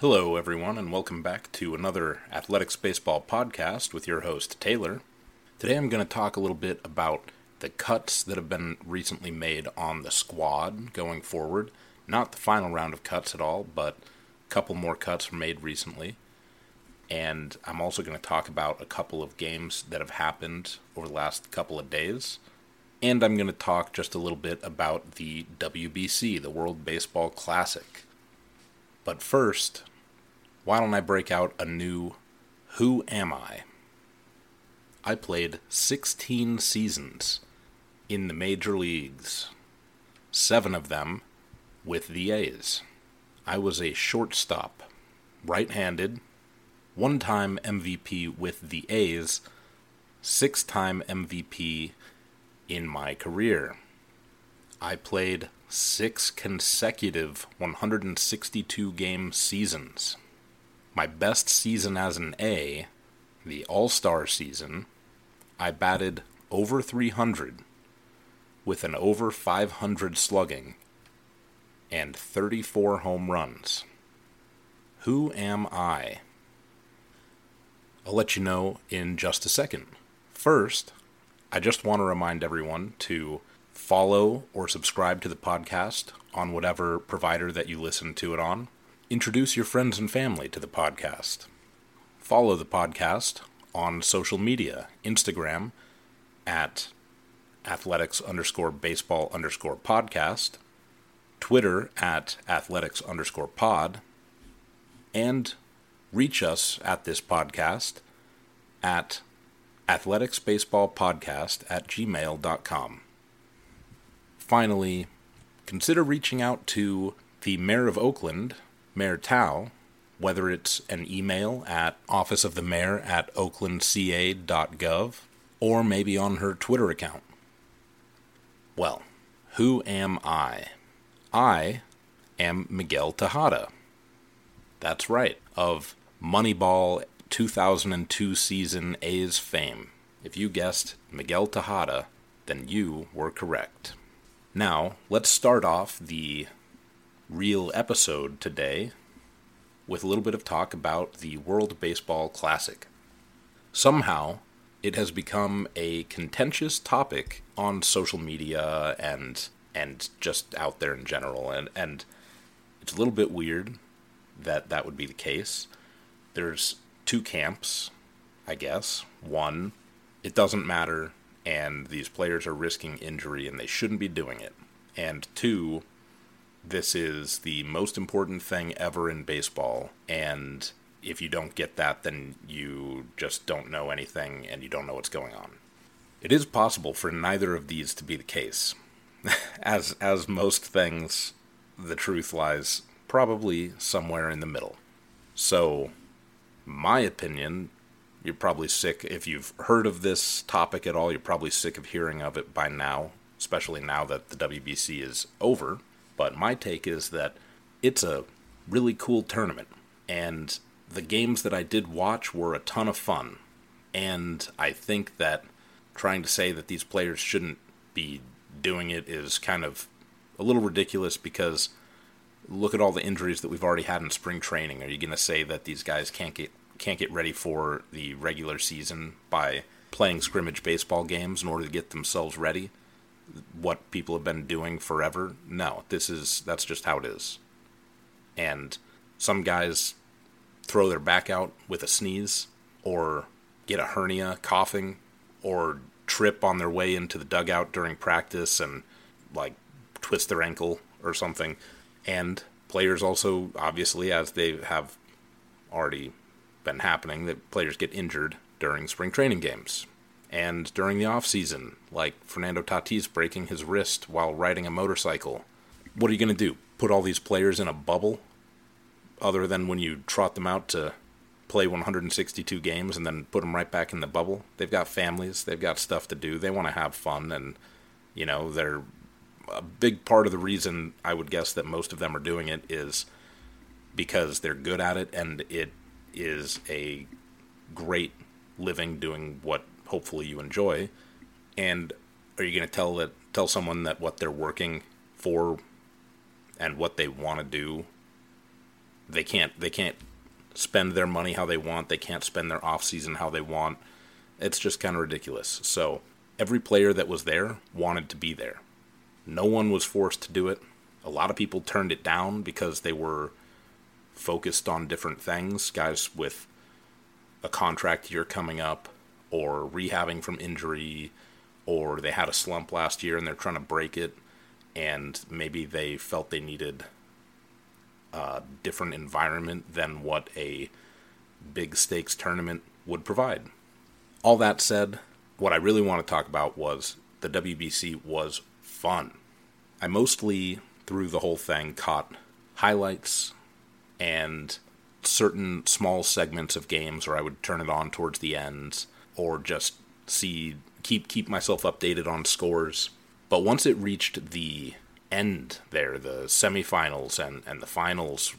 Hello, everyone, and welcome back to another Athletics Baseball podcast with your host, Taylor. Today I'm going to talk a little bit about the cuts that have been recently made on the squad going forward. Not the final round of cuts at all, but a couple more cuts were made recently. And I'm also going to talk about a couple of games that have happened over the last couple of days. And I'm going to talk just a little bit about the WBC, the World Baseball Classic. But first, why don't I break out a new Who Am I? I played 16 seasons in the major leagues, seven of them with the A's. I was a shortstop, right handed, one time MVP with the A's, six time MVP in my career. I played six consecutive 162 game seasons. My best season as an A, the All Star season, I batted over 300 with an over 500 slugging and 34 home runs. Who am I? I'll let you know in just a second. First, I just want to remind everyone to follow or subscribe to the podcast on whatever provider that you listen to it on. Introduce your friends and family to the podcast. Follow the podcast on social media Instagram at athletics underscore baseball underscore podcast, Twitter at athletics underscore pod, and reach us at this podcast at athleticsbaseballpodcast at gmail.com finally, consider reaching out to the Mayor of Oakland, Mayor Thao, whether it's an email at office of the mayor at oaklandca.gov or maybe on her Twitter account. Well, who am I? I am Miguel Tejada. That's right, of Moneyball 2002 season A's fame. If you guessed Miguel Tejada, then you were correct. Now, let's start off the real episode today with a little bit of talk about the World Baseball Classic. Somehow, it has become a contentious topic on social media and and just out there in general and and it's a little bit weird that that would be the case. There's two camps, I guess. One, it doesn't matter and these players are risking injury and they shouldn't be doing it. And two, this is the most important thing ever in baseball and if you don't get that then you just don't know anything and you don't know what's going on. It is possible for neither of these to be the case. as as most things, the truth lies probably somewhere in the middle. So, my opinion you're probably sick if you've heard of this topic at all. You're probably sick of hearing of it by now, especially now that the WBC is over. But my take is that it's a really cool tournament, and the games that I did watch were a ton of fun. And I think that trying to say that these players shouldn't be doing it is kind of a little ridiculous because look at all the injuries that we've already had in spring training. Are you going to say that these guys can't get can't get ready for the regular season by playing scrimmage baseball games in order to get themselves ready. What people have been doing forever. No, this is that's just how it is. And some guys throw their back out with a sneeze or get a hernia coughing or trip on their way into the dugout during practice and like twist their ankle or something. And players also obviously as they have already been happening that players get injured during spring training games and during the off season, like Fernando Tatis breaking his wrist while riding a motorcycle. What are you going to do? Put all these players in a bubble other than when you trot them out to play 162 games and then put them right back in the bubble? They've got families, they've got stuff to do. They want to have fun and you know, they're a big part of the reason I would guess that most of them are doing it is because they're good at it and it is a great living doing what hopefully you enjoy. And are you going to tell that tell someone that what they're working for and what they want to do they can't they can't spend their money how they want. They can't spend their off season how they want. It's just kind of ridiculous. So every player that was there wanted to be there. No one was forced to do it. A lot of people turned it down because they were focused on different things. Guys with a contract year coming up, or rehabbing from injury, or they had a slump last year and they're trying to break it, and maybe they felt they needed a different environment than what a big stakes tournament would provide. All that said, what I really want to talk about was the WBC was fun. I mostly, through the whole thing, caught highlights and certain small segments of games where I would turn it on towards the ends or just see keep keep myself updated on scores. But once it reached the end there, the semifinals and, and the finals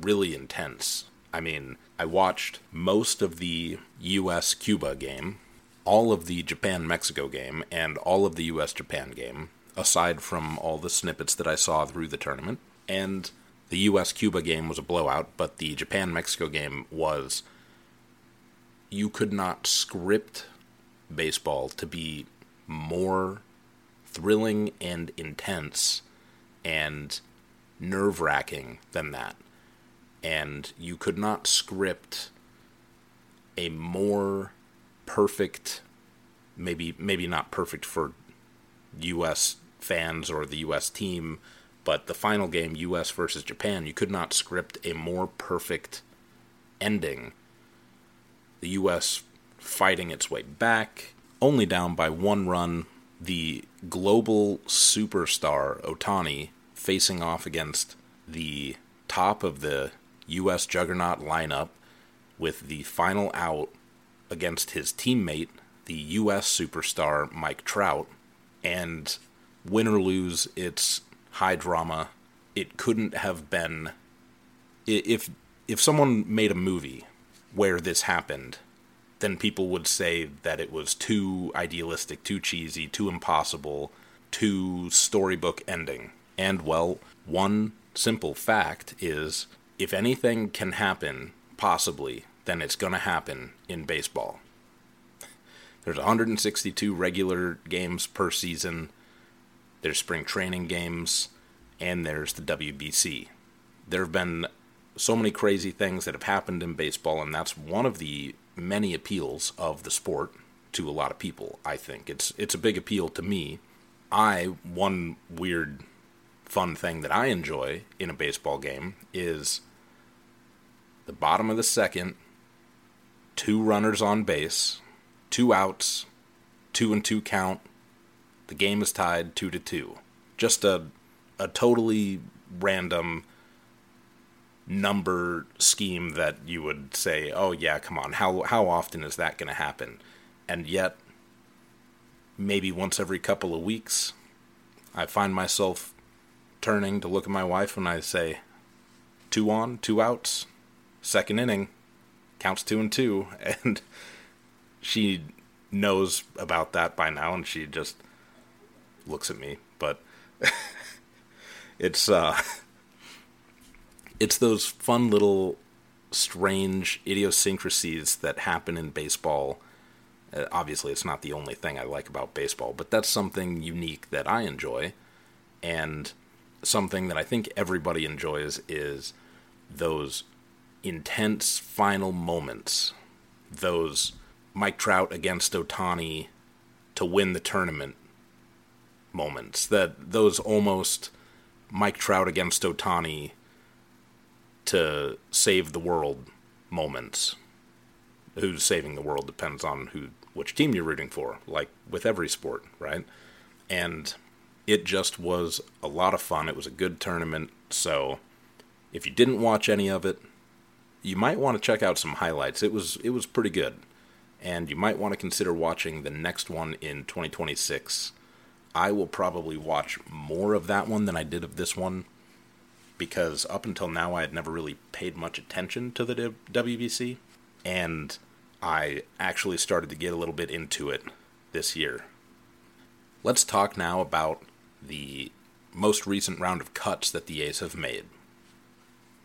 really intense. I mean, I watched most of the US Cuba game, all of the Japan Mexico game, and all of the US Japan game, aside from all the snippets that I saw through the tournament. And the US Cuba game was a blowout, but the Japan Mexico game was. You could not script baseball to be more thrilling and intense and nerve wracking than that. And you could not script a more perfect, maybe maybe not perfect for U.S. fans or the U.S. team, but the final game, U.S. versus Japan, you could not script a more perfect ending. The U.S. fighting its way back, only down by one run the global superstar Ohtani facing off against the top of the U.S. juggernaut lineup with the final out against his teammate, the U.S. superstar Mike Trout. And win or lose, it's high drama. It couldn't have been. If if someone made a movie where this happened, then people would say that it was too idealistic, too cheesy, too impossible, too storybook ending. And well, one simple fact is if anything can happen, possibly, then it's going to happen in baseball. There's 162 regular games per season. There's spring training games, and there's the WBC. There have been so many crazy things that have happened in baseball, and that's one of the many appeals of the sport to a lot of people. I think it's it's a big appeal to me. I one weird fun thing that I enjoy in a baseball game is the bottom of the second, two runners on base, two outs, two and two count. The game is tied two to two. Just a a totally random number scheme that you would say, "Oh yeah, come on. How how often is that going to happen?" And yet maybe once every couple of weeks I find myself turning to look at my wife and I say, two on, two outs, second inning, counts two and two. And she knows about that by now and she just looks at me. But it's, uh, it's those fun little strange idiosyncrasies that happen in baseball. Uh, obviously, it's not the only thing I like about baseball, but that's something unique that I enjoy. And something that I think everybody enjoys is those intense final moments. Those Mike Trout against Ohtani to win the tournament moments. That those almost Mike Trout against Ohtani to save the world moments. Who's saving the world depends on who which team you're rooting for, like with every sport, right? And it just was a lot of fun. It was a good tournament. So if you didn't watch any of it, you might want to check out some highlights. It was it was pretty good. And you might want to consider watching the next one in 2026. I will probably watch more of that one than I did of this one because up until now I had never really paid much attention to the WBC and I actually started to get a little bit into it this year. Let's talk now about the most recent round of cuts that the A's have made.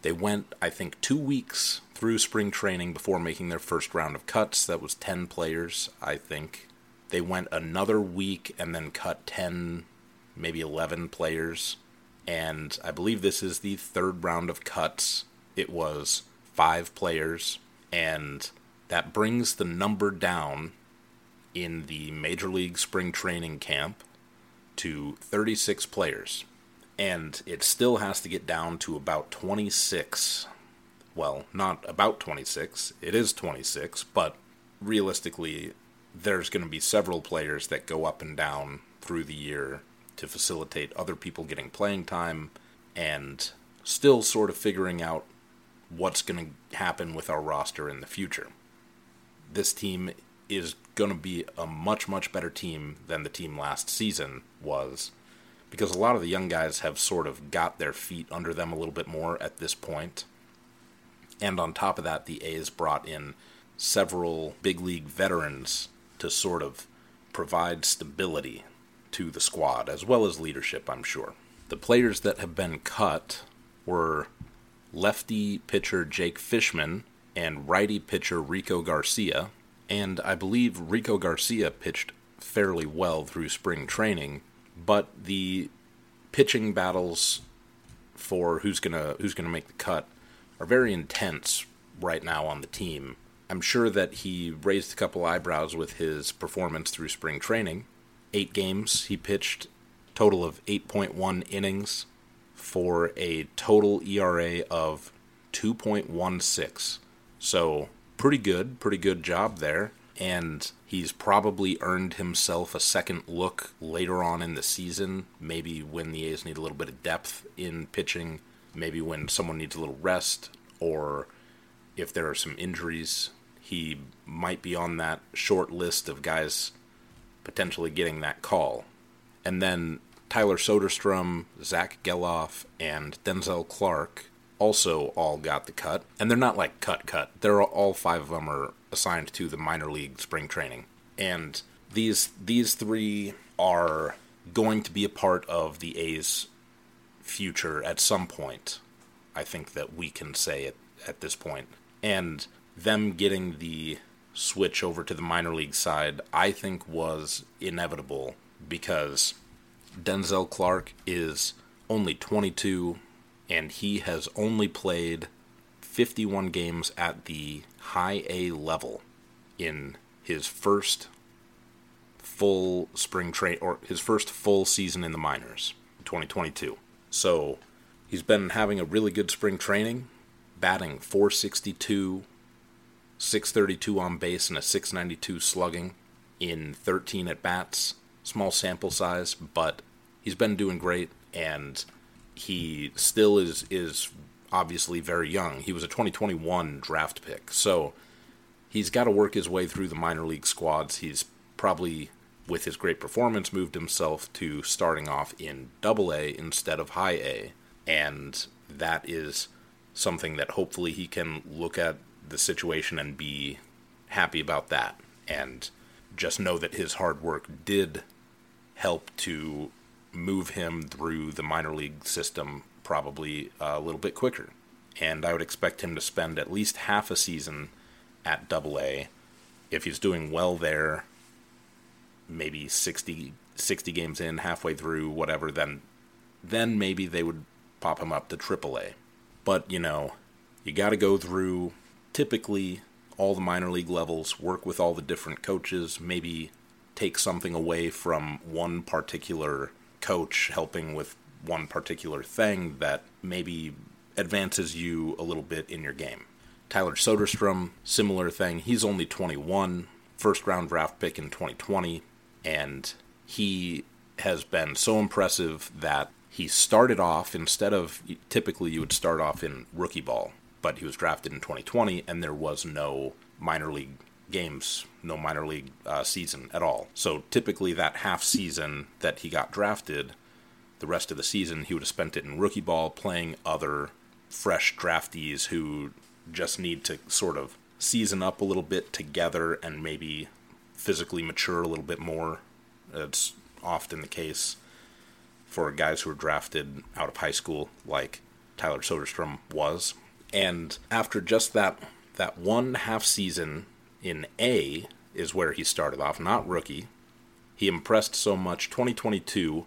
They went, I think, two weeks through spring training before making their first round of cuts. That was 10 players, I think. They went another week and then cut 10, maybe 11 players. And I believe this is the third round of cuts. It was five players, and that brings the number down in the Major League Spring Training Camp to 36 players. And it still has to get down to about 26. Well, not about 26, it is 26, but realistically, there's going to be several players that go up and down through the year to facilitate other people getting playing time and still sort of figuring out what's going to happen with our roster in the future. This team is going to be a much, much better team than the team last season was because a lot of the young guys have sort of got their feet under them a little bit more at this point. And on top of that, the A's brought in several big league veterans to sort of provide stability to the squad, as well as leadership, I'm sure. The players that have been cut were lefty pitcher Jake Fishman and righty pitcher Rico Garcia, and I believe Rico Garcia pitched fairly well through spring training, but the pitching battles for who's gonna who's gonna make the cut are very intense right now on the team. I'm sure that he raised a couple eyebrows with his performance through spring training. Eight games he pitched, total of 8.1 innings for a total ERA of 2.16. So pretty good, pretty good job there. And he's probably earned himself a second look later on in the season, maybe when the A's need a little bit of depth in pitching, maybe when someone needs a little rest, or if there are some injuries. He might be on that short list of guys potentially getting that call. And then Tyler Soderstrom, Zach Gelof, and Denzel Clarke also all got the cut, and they're not like cut cut. They're all five of them are assigned to the minor league spring training, and these these three are going to be a part of the A's future at some point. I think that we can say it at this point, and them getting the switch over to the minor league side, I think was inevitable because Denzel Clarke is only 22 and he has only played 51 games at the high A level in his first full spring train or his first full season in the minors 2022 so he's been having a really good spring training batting 462 632 on base and a 692 slugging in 13 at bats small sample size but he's been doing great and he still is is obviously very young. He was a 2021 draft pick, so he's got to work his way through the minor league squads. He's probably with his great performance moved himself to starting off in double A instead of high A and that is something that hopefully he can look at the situation and be happy about that and just know that his hard work did help to move him through the minor league system probably a little bit quicker. And I would expect him to spend at least half a season at Double A. If he's doing well there, maybe 60, 60 games in, halfway through, whatever, then then maybe they would pop him up to Triple A. But you know, you got to go through typically all the minor league levels, work with all the different coaches, maybe take something away from one particular coach helping with one particular thing that maybe advances you a little bit in your game. Tyler Soderstrom, similar thing. He's only 21, first round draft pick in 2020, and he has been so impressive that he started off instead of typically you would start off in rookie ball, but he was drafted in 2020 and there was no minor league games, no minor league uh, season at all. So typically, that half season that he got drafted, the rest of the season he would have spent it in rookie ball playing other fresh draftees who just need to sort of season up a little bit together and maybe physically mature a little bit more. It's often the case for guys who are drafted out of high school, like Tyler Soderstrom was. And after just that that one half season in A is where he started off, not rookie. He impressed so much 2022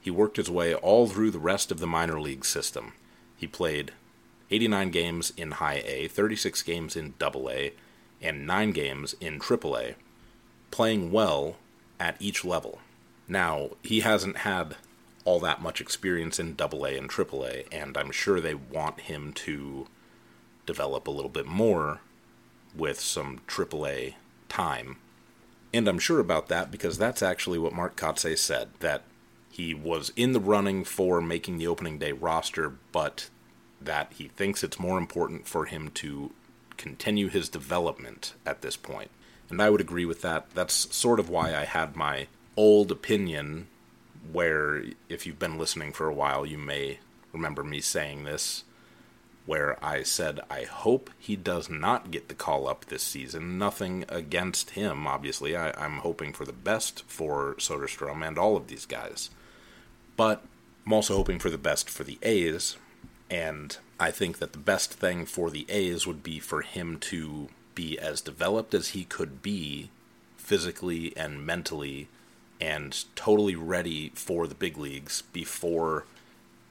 he worked his way all through the rest of the minor league system. He played 89 games in high A, 36 games in double A, and 9 games in triple A, playing well at each level. Now, he hasn't had all that much experience in double A and triple A, and I'm sure they want him to develop a little bit more with some triple A time. And I'm sure about that because that's actually what Mark Kotsay said that he was in the running for making the opening day roster, but that he thinks it's more important for him to continue his development at this point. And I would agree with that. That's sort of why I had my old opinion, where if you've been listening for a while, you may remember me saying this, where I said, I hope he does not get the call up this season. Nothing against him, obviously. I, am hoping for the best for Soderstrom and all of these guys. But I'm also hoping for the best for the A's, and I think that the best thing for the A's would be for him to be as developed as he could be physically and mentally and totally ready for the big leagues before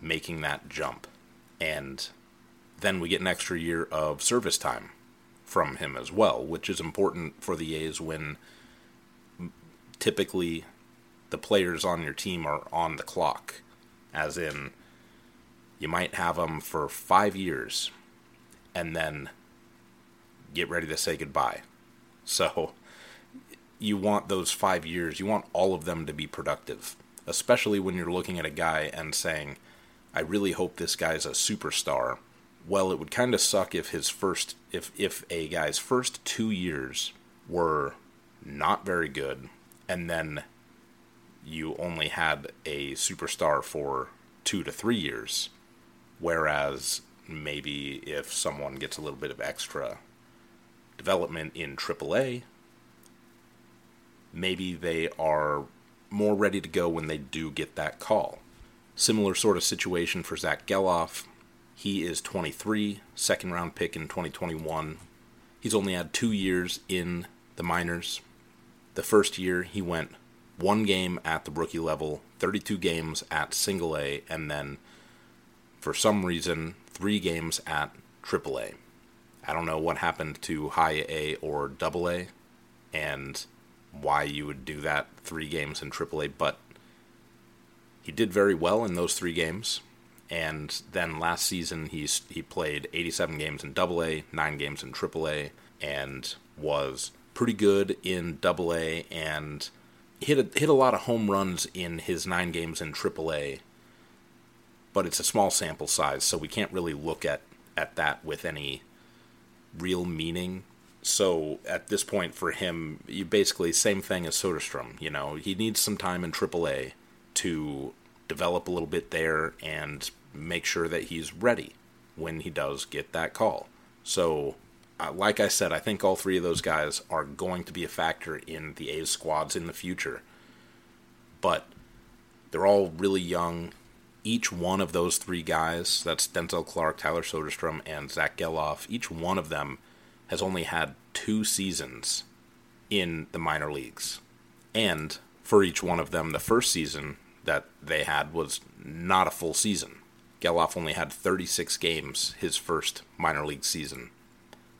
making that jump. And then we get an extra year of service time from him as well, which is important for the A's when typically the players on your team are on the clock, as in you might have them for five years and then get ready to say goodbye. So you want those five years, you want all of them to be productive, especially when you're looking at a guy and saying, I really hope this guy's a superstar. Well, it would kind of suck if his first, if, if a guy's first two years were not very good, and then you only had a superstar for two to three years. Whereas maybe if someone gets a little bit of extra development in AAA, maybe they are more ready to go when they do get that call. Similar sort of situation for Zach Gelof. He is 23, second round pick in 2021. He's only had two years in the minors. The first year he went one game at the rookie level, 32 games at single A, and then for some reason, three games at triple A. I don't know what happened to high A or double A and why you would do that three games in AAA, but he did very well in those three games. And then last season, he's, he played 87 games in double A, nine games in AAA, and was pretty good in double A and hit a, hit a lot of home runs in his nine games in AAA, but it's a small sample size, so we can't really look at, at that with any real meaning. So at this point for him, you basically same thing as Soderstrom. You know, he needs some time in AAA to develop a little bit there and make sure that he's ready when he does get that call. So uh, like I said, I think all three of those guys are going to be a factor in the A's squads in the future. But they're all really young. Each one of those three guys, that's Denzel Clarke, Tyler Soderstrom, and Zach Gelof, each one of them has only had two seasons in the minor leagues. And for each one of them, the first season that they had was not a full season. Gelof only had 36 games his first minor league season.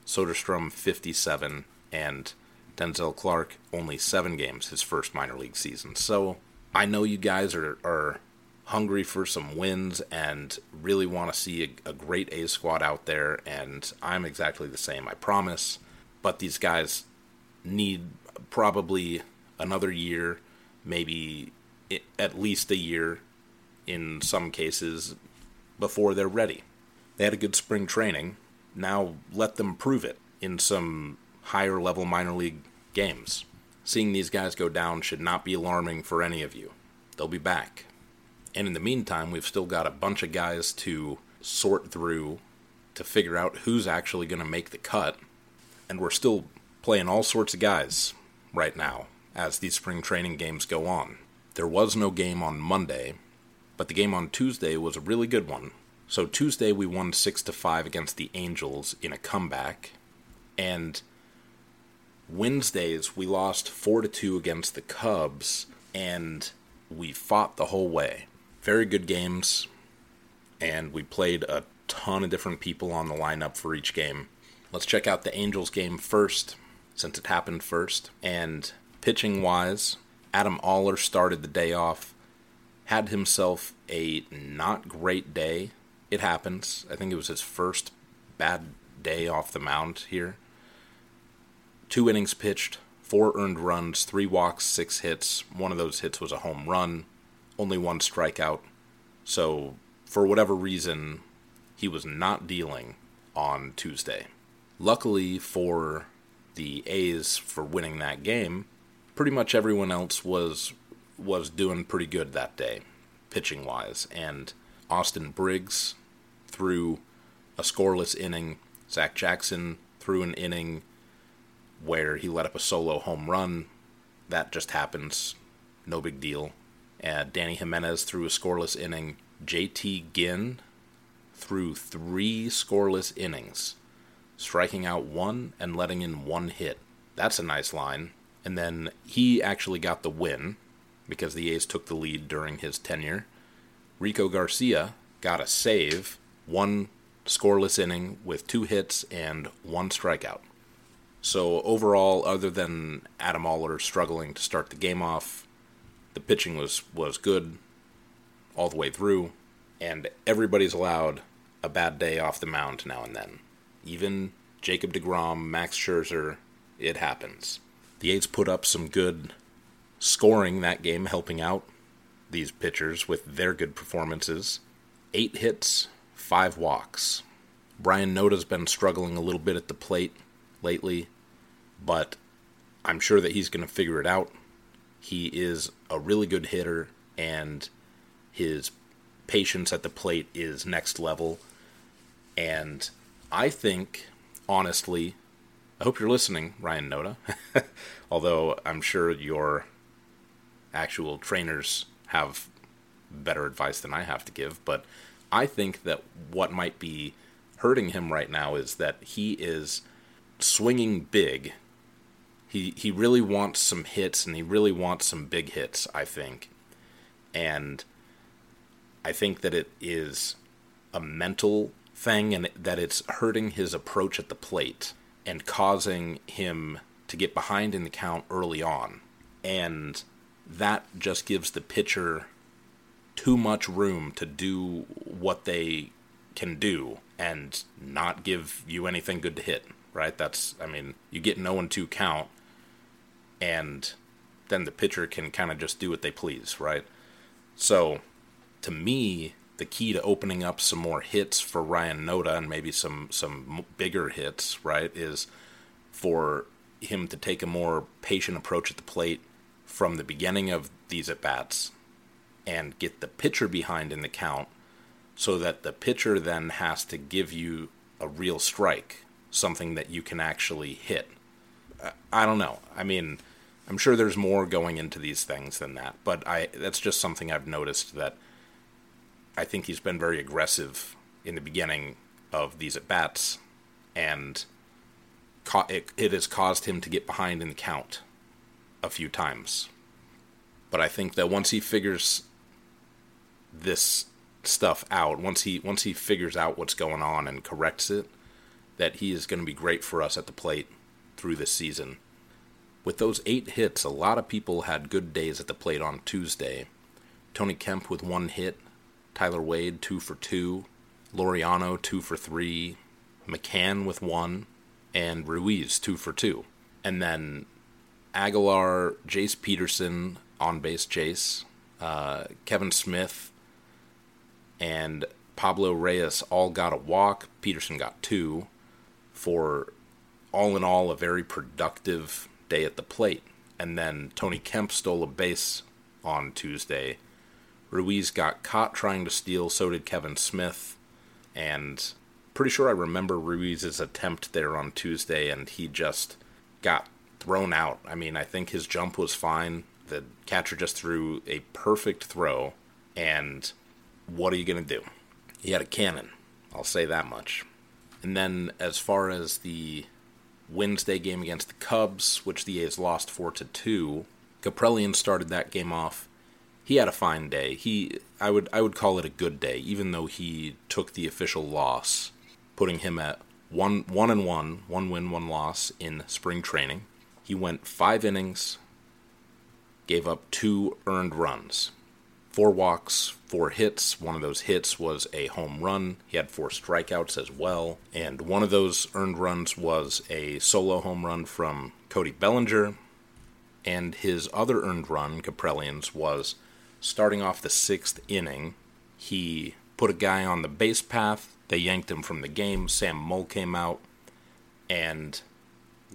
Soderstrom 57, and Denzel Clarke, only seven games his first minor league season. So I know you guys are, are hungry for some wins and really want to see a, a great A squad out there, and I'm exactly the same, I promise. But these guys need probably another year, maybe at least a year in some cases, before they're ready. They had a good spring training, now let them prove it in some higher level minor league games. Seeing these guys go down should not be alarming for any of you. They'll be back. And in the meantime, we've still got a bunch of guys to sort through to figure out who's actually going to make the cut. And we're still playing all sorts of guys right now as these spring training games go on. There was no game on Monday, but the game on Tuesday was a really good one So Tuesday we won 6 to 5 against the Angels in a comeback and Wednesdays we lost 4 to 2 against the Cubs and we fought the whole way. Very good games and we played a ton of different people on the lineup for each game. Let's check out the Angels game first since it happened first. And pitching wise, Adam Oller started the day off, had himself a not great day. It happens. I think it was his first bad day off the mound here. Two innings pitched, four earned runs, three walks, six hits. One of those hits was a home run, only one strikeout. So, for whatever reason, he was not dealing on Tuesday. Luckily for the A's for winning that game, pretty much everyone else was was doing pretty good that day, pitching wise. And Austin Briggs threw a scoreless inning. Zach Jackson threw an inning where he let up a solo home run. That just happens. No big deal. And Dany Jimenez threw a scoreless inning. JT Ginn threw three scoreless innings striking out one and letting in one hit. That's a nice line. And then he actually got the win because the A's took the lead during his tenure. Rico Garcia got a save, one scoreless inning with two hits and one strikeout. So overall, other than Adam Oller struggling to start the game off, the pitching was, was good all the way through, and everybody's allowed a bad day off the mound now and then even Jacob DeGrom, Max Scherzer, it happens. The A's put up some good scoring that game, helping out these pitchers with their good performances. Eight hits, five walks. Ryan Noda's been struggling a little bit at the plate lately, but I'm sure that he's going to figure it out. He is a really good hitter, and his patience at the plate is next level. And I think, honestly, I hope you're listening, Ryan Noda. Although I'm sure your actual trainers have better advice than I have to give. But I think that what might be hurting him right now is that he is swinging big. He he really wants some hits and he really wants some big hits, I think. And I think that it is a mental thing and that it's hurting his approach at the plate and causing him to get behind in the count early on. And that just gives the pitcher too much room to do what they can do and not give you anything good to hit, right? That's, I mean, you get an 0 2 count, and then the pitcher can kind of just do what they please, right? So, to me, the key to opening up some more hits for Ryan Noda and maybe some some bigger hits, right, is for him to take a more patient approach at the plate from the beginning of these at bats and get the pitcher behind in the count so that the pitcher then has to give you a real strike, something that you can actually hit. I don't know. I mean, I'm sure there's more going into these things than that, but I that's just something I've noticed that I think he's been very aggressive in the beginning of these at bats, and it, it has caused him to get behind in the count a few times. But I think that once he figures this stuff out, once he once he figures out what's going on and corrects it, that he is going to be great for us at the plate through this season. With those eight hits, a lot of people had good days at the plate on Tuesday. Tony Kemp with one hit, Tyler Wade, two for two. Laureano two for three. McCann with one. And Ruiz, two for two. And then Aguilar, Jace Peterson, on base Jace, uh, Kevin Smith, and Pablo Reyes all got a walk. Peterson got two for all in all a very productive day at the plate. And then Tony Kemp stole a base on Tuesday Ruiz got caught trying to steal, so did Kevin Smith. And pretty sure I remember Ruiz's attempt there on Tuesday, and he just got thrown out. I mean, I think his jump was fine. The catcher just threw a perfect throw, and what are you going to do? He had a cannon. I'll say that much. And then as far as the Wednesday game against the Cubs, which the A's lost 4 to 2, Kaprielian started that game off. He had a fine day. He I would I would call it a good day, even though he took the official loss, putting him at one one and one, one win, one loss in spring training. He went five innings, gave up two earned runs four walks, four hits. One of those hits was a home run. He had four strikeouts as well. And one of those earned runs was a solo home run from Cody Bellinger. And his other earned run, Kaprielian's, was starting off the sixth inning. He put a guy on the base path. They yanked him from the game. Sam Moll came out and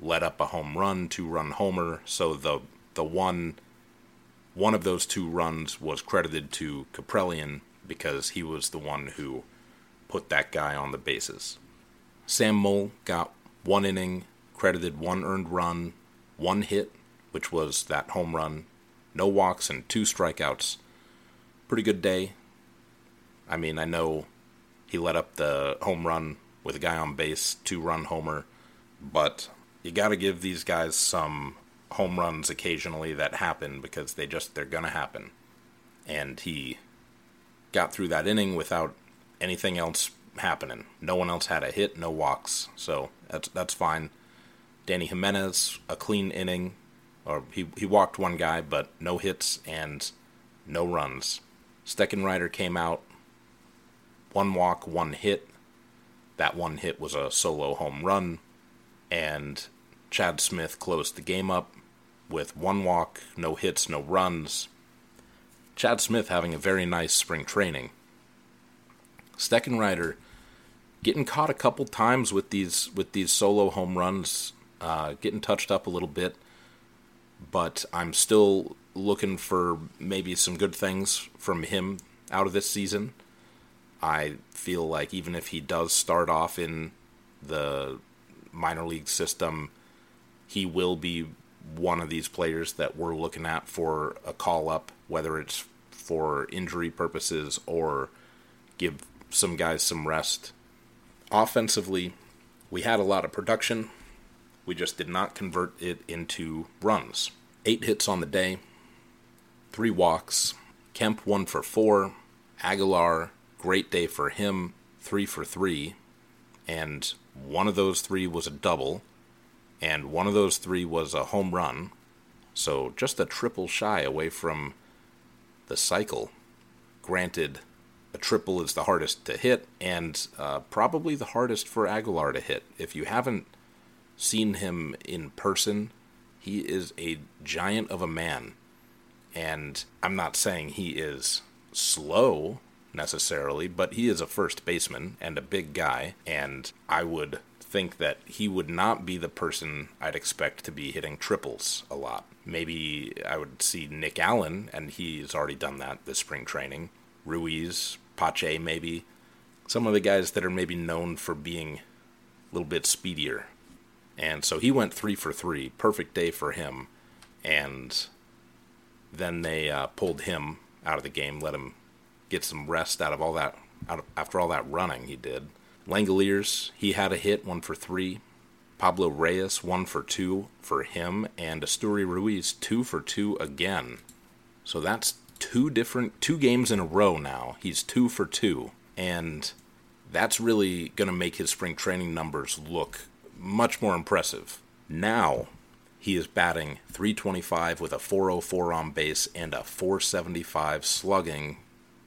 let up a home run, two run homer. So the the one one of those two runs was credited to Kaprielian because he was the one who put that guy on the bases. Sam Moll got one inning, credited one earned run, one hit, which was that home run, no walks, and two strikeouts. Pretty good day. I mean, I know he let up the home run with a guy on base, two run homer, but you got to give these guys some home runs occasionally that happen because they just they're gonna happen. And he got through that inning without anything else happening. No one else had a hit, no walks, so that's that's fine. Dany Jimenez, a clean inning, or he he walked one guy, but no hits and no runs. Steckenrider came out, one walk, one hit. That one hit was a solo home run, and Chad Smith closed the game up with one walk, no hits, no runs. Chad Smith having a very nice spring training. Steckenrider getting caught a couple times with these with these solo home runs, uh, getting touched up a little bit, but I'm still looking for maybe some good things from him out of this season. I feel like even if he does start off in the minor league system, he will be one of these players that we're looking at for a call up, whether it's for injury purposes or give some guys some rest. Offensively, we had a lot of production. We just did not convert it into runs. Eight hits on the day, three walks. Kemp one for four. Aguilar, great day for him, three for three. And one of those three was a double and one of those three was a home run. So just a triple shy away from the cycle. Granted, a triple is the hardest to hit, and uh, probably the hardest for Aguilar to hit. If you haven't seen him in person, he is a giant of a man. And I'm not saying he is slow necessarily, but he is a first baseman and a big guy, and I would think that he would not be the person I'd expect to be hitting triples a lot. Maybe I would see Nick Allen, and he's already done that this spring training. Ruiz, Pache, maybe. Some of the guys that are maybe known for being a little bit speedier. And so he went three for three. Perfect day for him. And then they uh, pulled him out of the game, let him get some rest out of all that, out of, after all that running he did. Langeliers, he had a hit, one for three. Pablo Reyes, one for two for him. And Esteury Ruiz, two for two again. So that's two different, two games in a row now. He's two for two. And that's really going to make his spring training numbers look much more impressive. Now, he is batting 325 with a 404 on base and a 475 slugging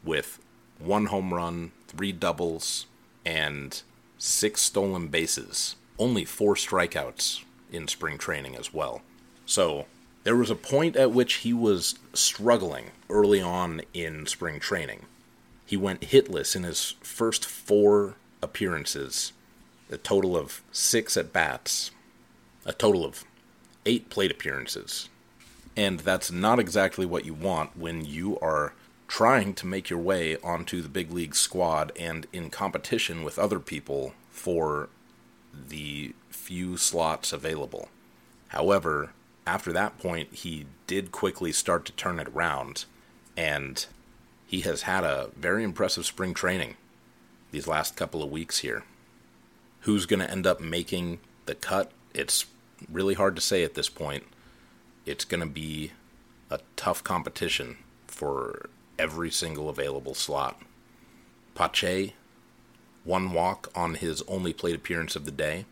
with one home run, three doubles, and six stolen bases. Only four strikeouts in spring training as well. So there was a point at which he was struggling early on in spring training. He went hitless in his first four appearances, a total of six at bats, a total of eight plate appearances. And that's not exactly what you want when you are trying to make your way onto the big league squad and in competition with other people for the few slots available. However, after that point, he did quickly start to turn it around, and he has had a very impressive spring training. these last couple of weeks here. Who's going to end up making the cut? It's really hard to say at this point. It's going to be a tough competition for every single available slot. Pache, one walk on his only plate appearance of the day.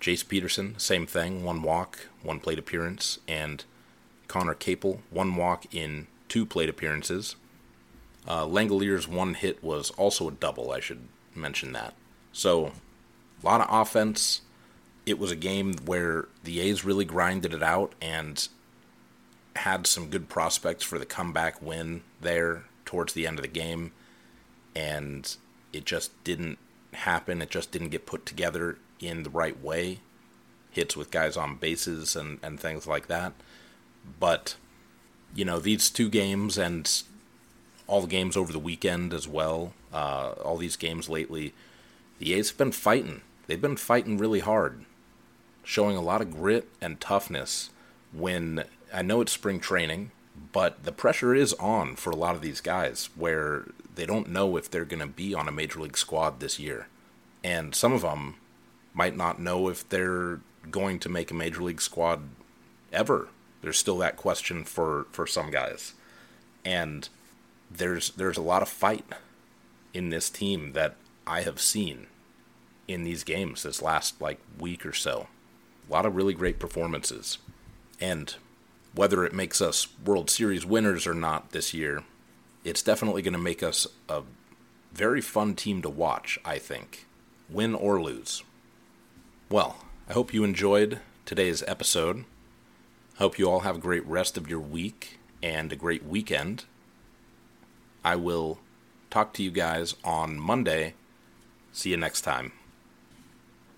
Jace Peterson, same thing, one walk, one plate appearance, and Conner Capel, one walk in two plate appearances. Uh, one hit was also a double, I should mention that. So, a lot of offense. It was a game where the A's really grinded it out and had some good prospects for the comeback win there towards the end of the game. And it just didn't happen. It just didn't get put together in the right way. Hits with guys on bases and, and things like that. But, you know, these two games and all the games over the weekend as well, uh, all these games lately, the A's have been fighting. They've been fighting really hard, showing a lot of grit and toughness when I know it's spring training, but the pressure is on for a lot of these guys where they don't know if they're going to be on a major league squad this year. And some of them might not know if they're going to make a major league squad ever. There's still that question for, for some guys. And there's there's a lot of fight in this team that I have seen in these games this last like week or so. A lot of really great performances. And whether it makes us World Series winners or not this year, it's definitely going to make us a very fun team to watch, I think, win or lose. Well, I hope you enjoyed today's episode. Hope you all have a great rest of your week and a great weekend. I will talk to you guys on Monday. See you next time.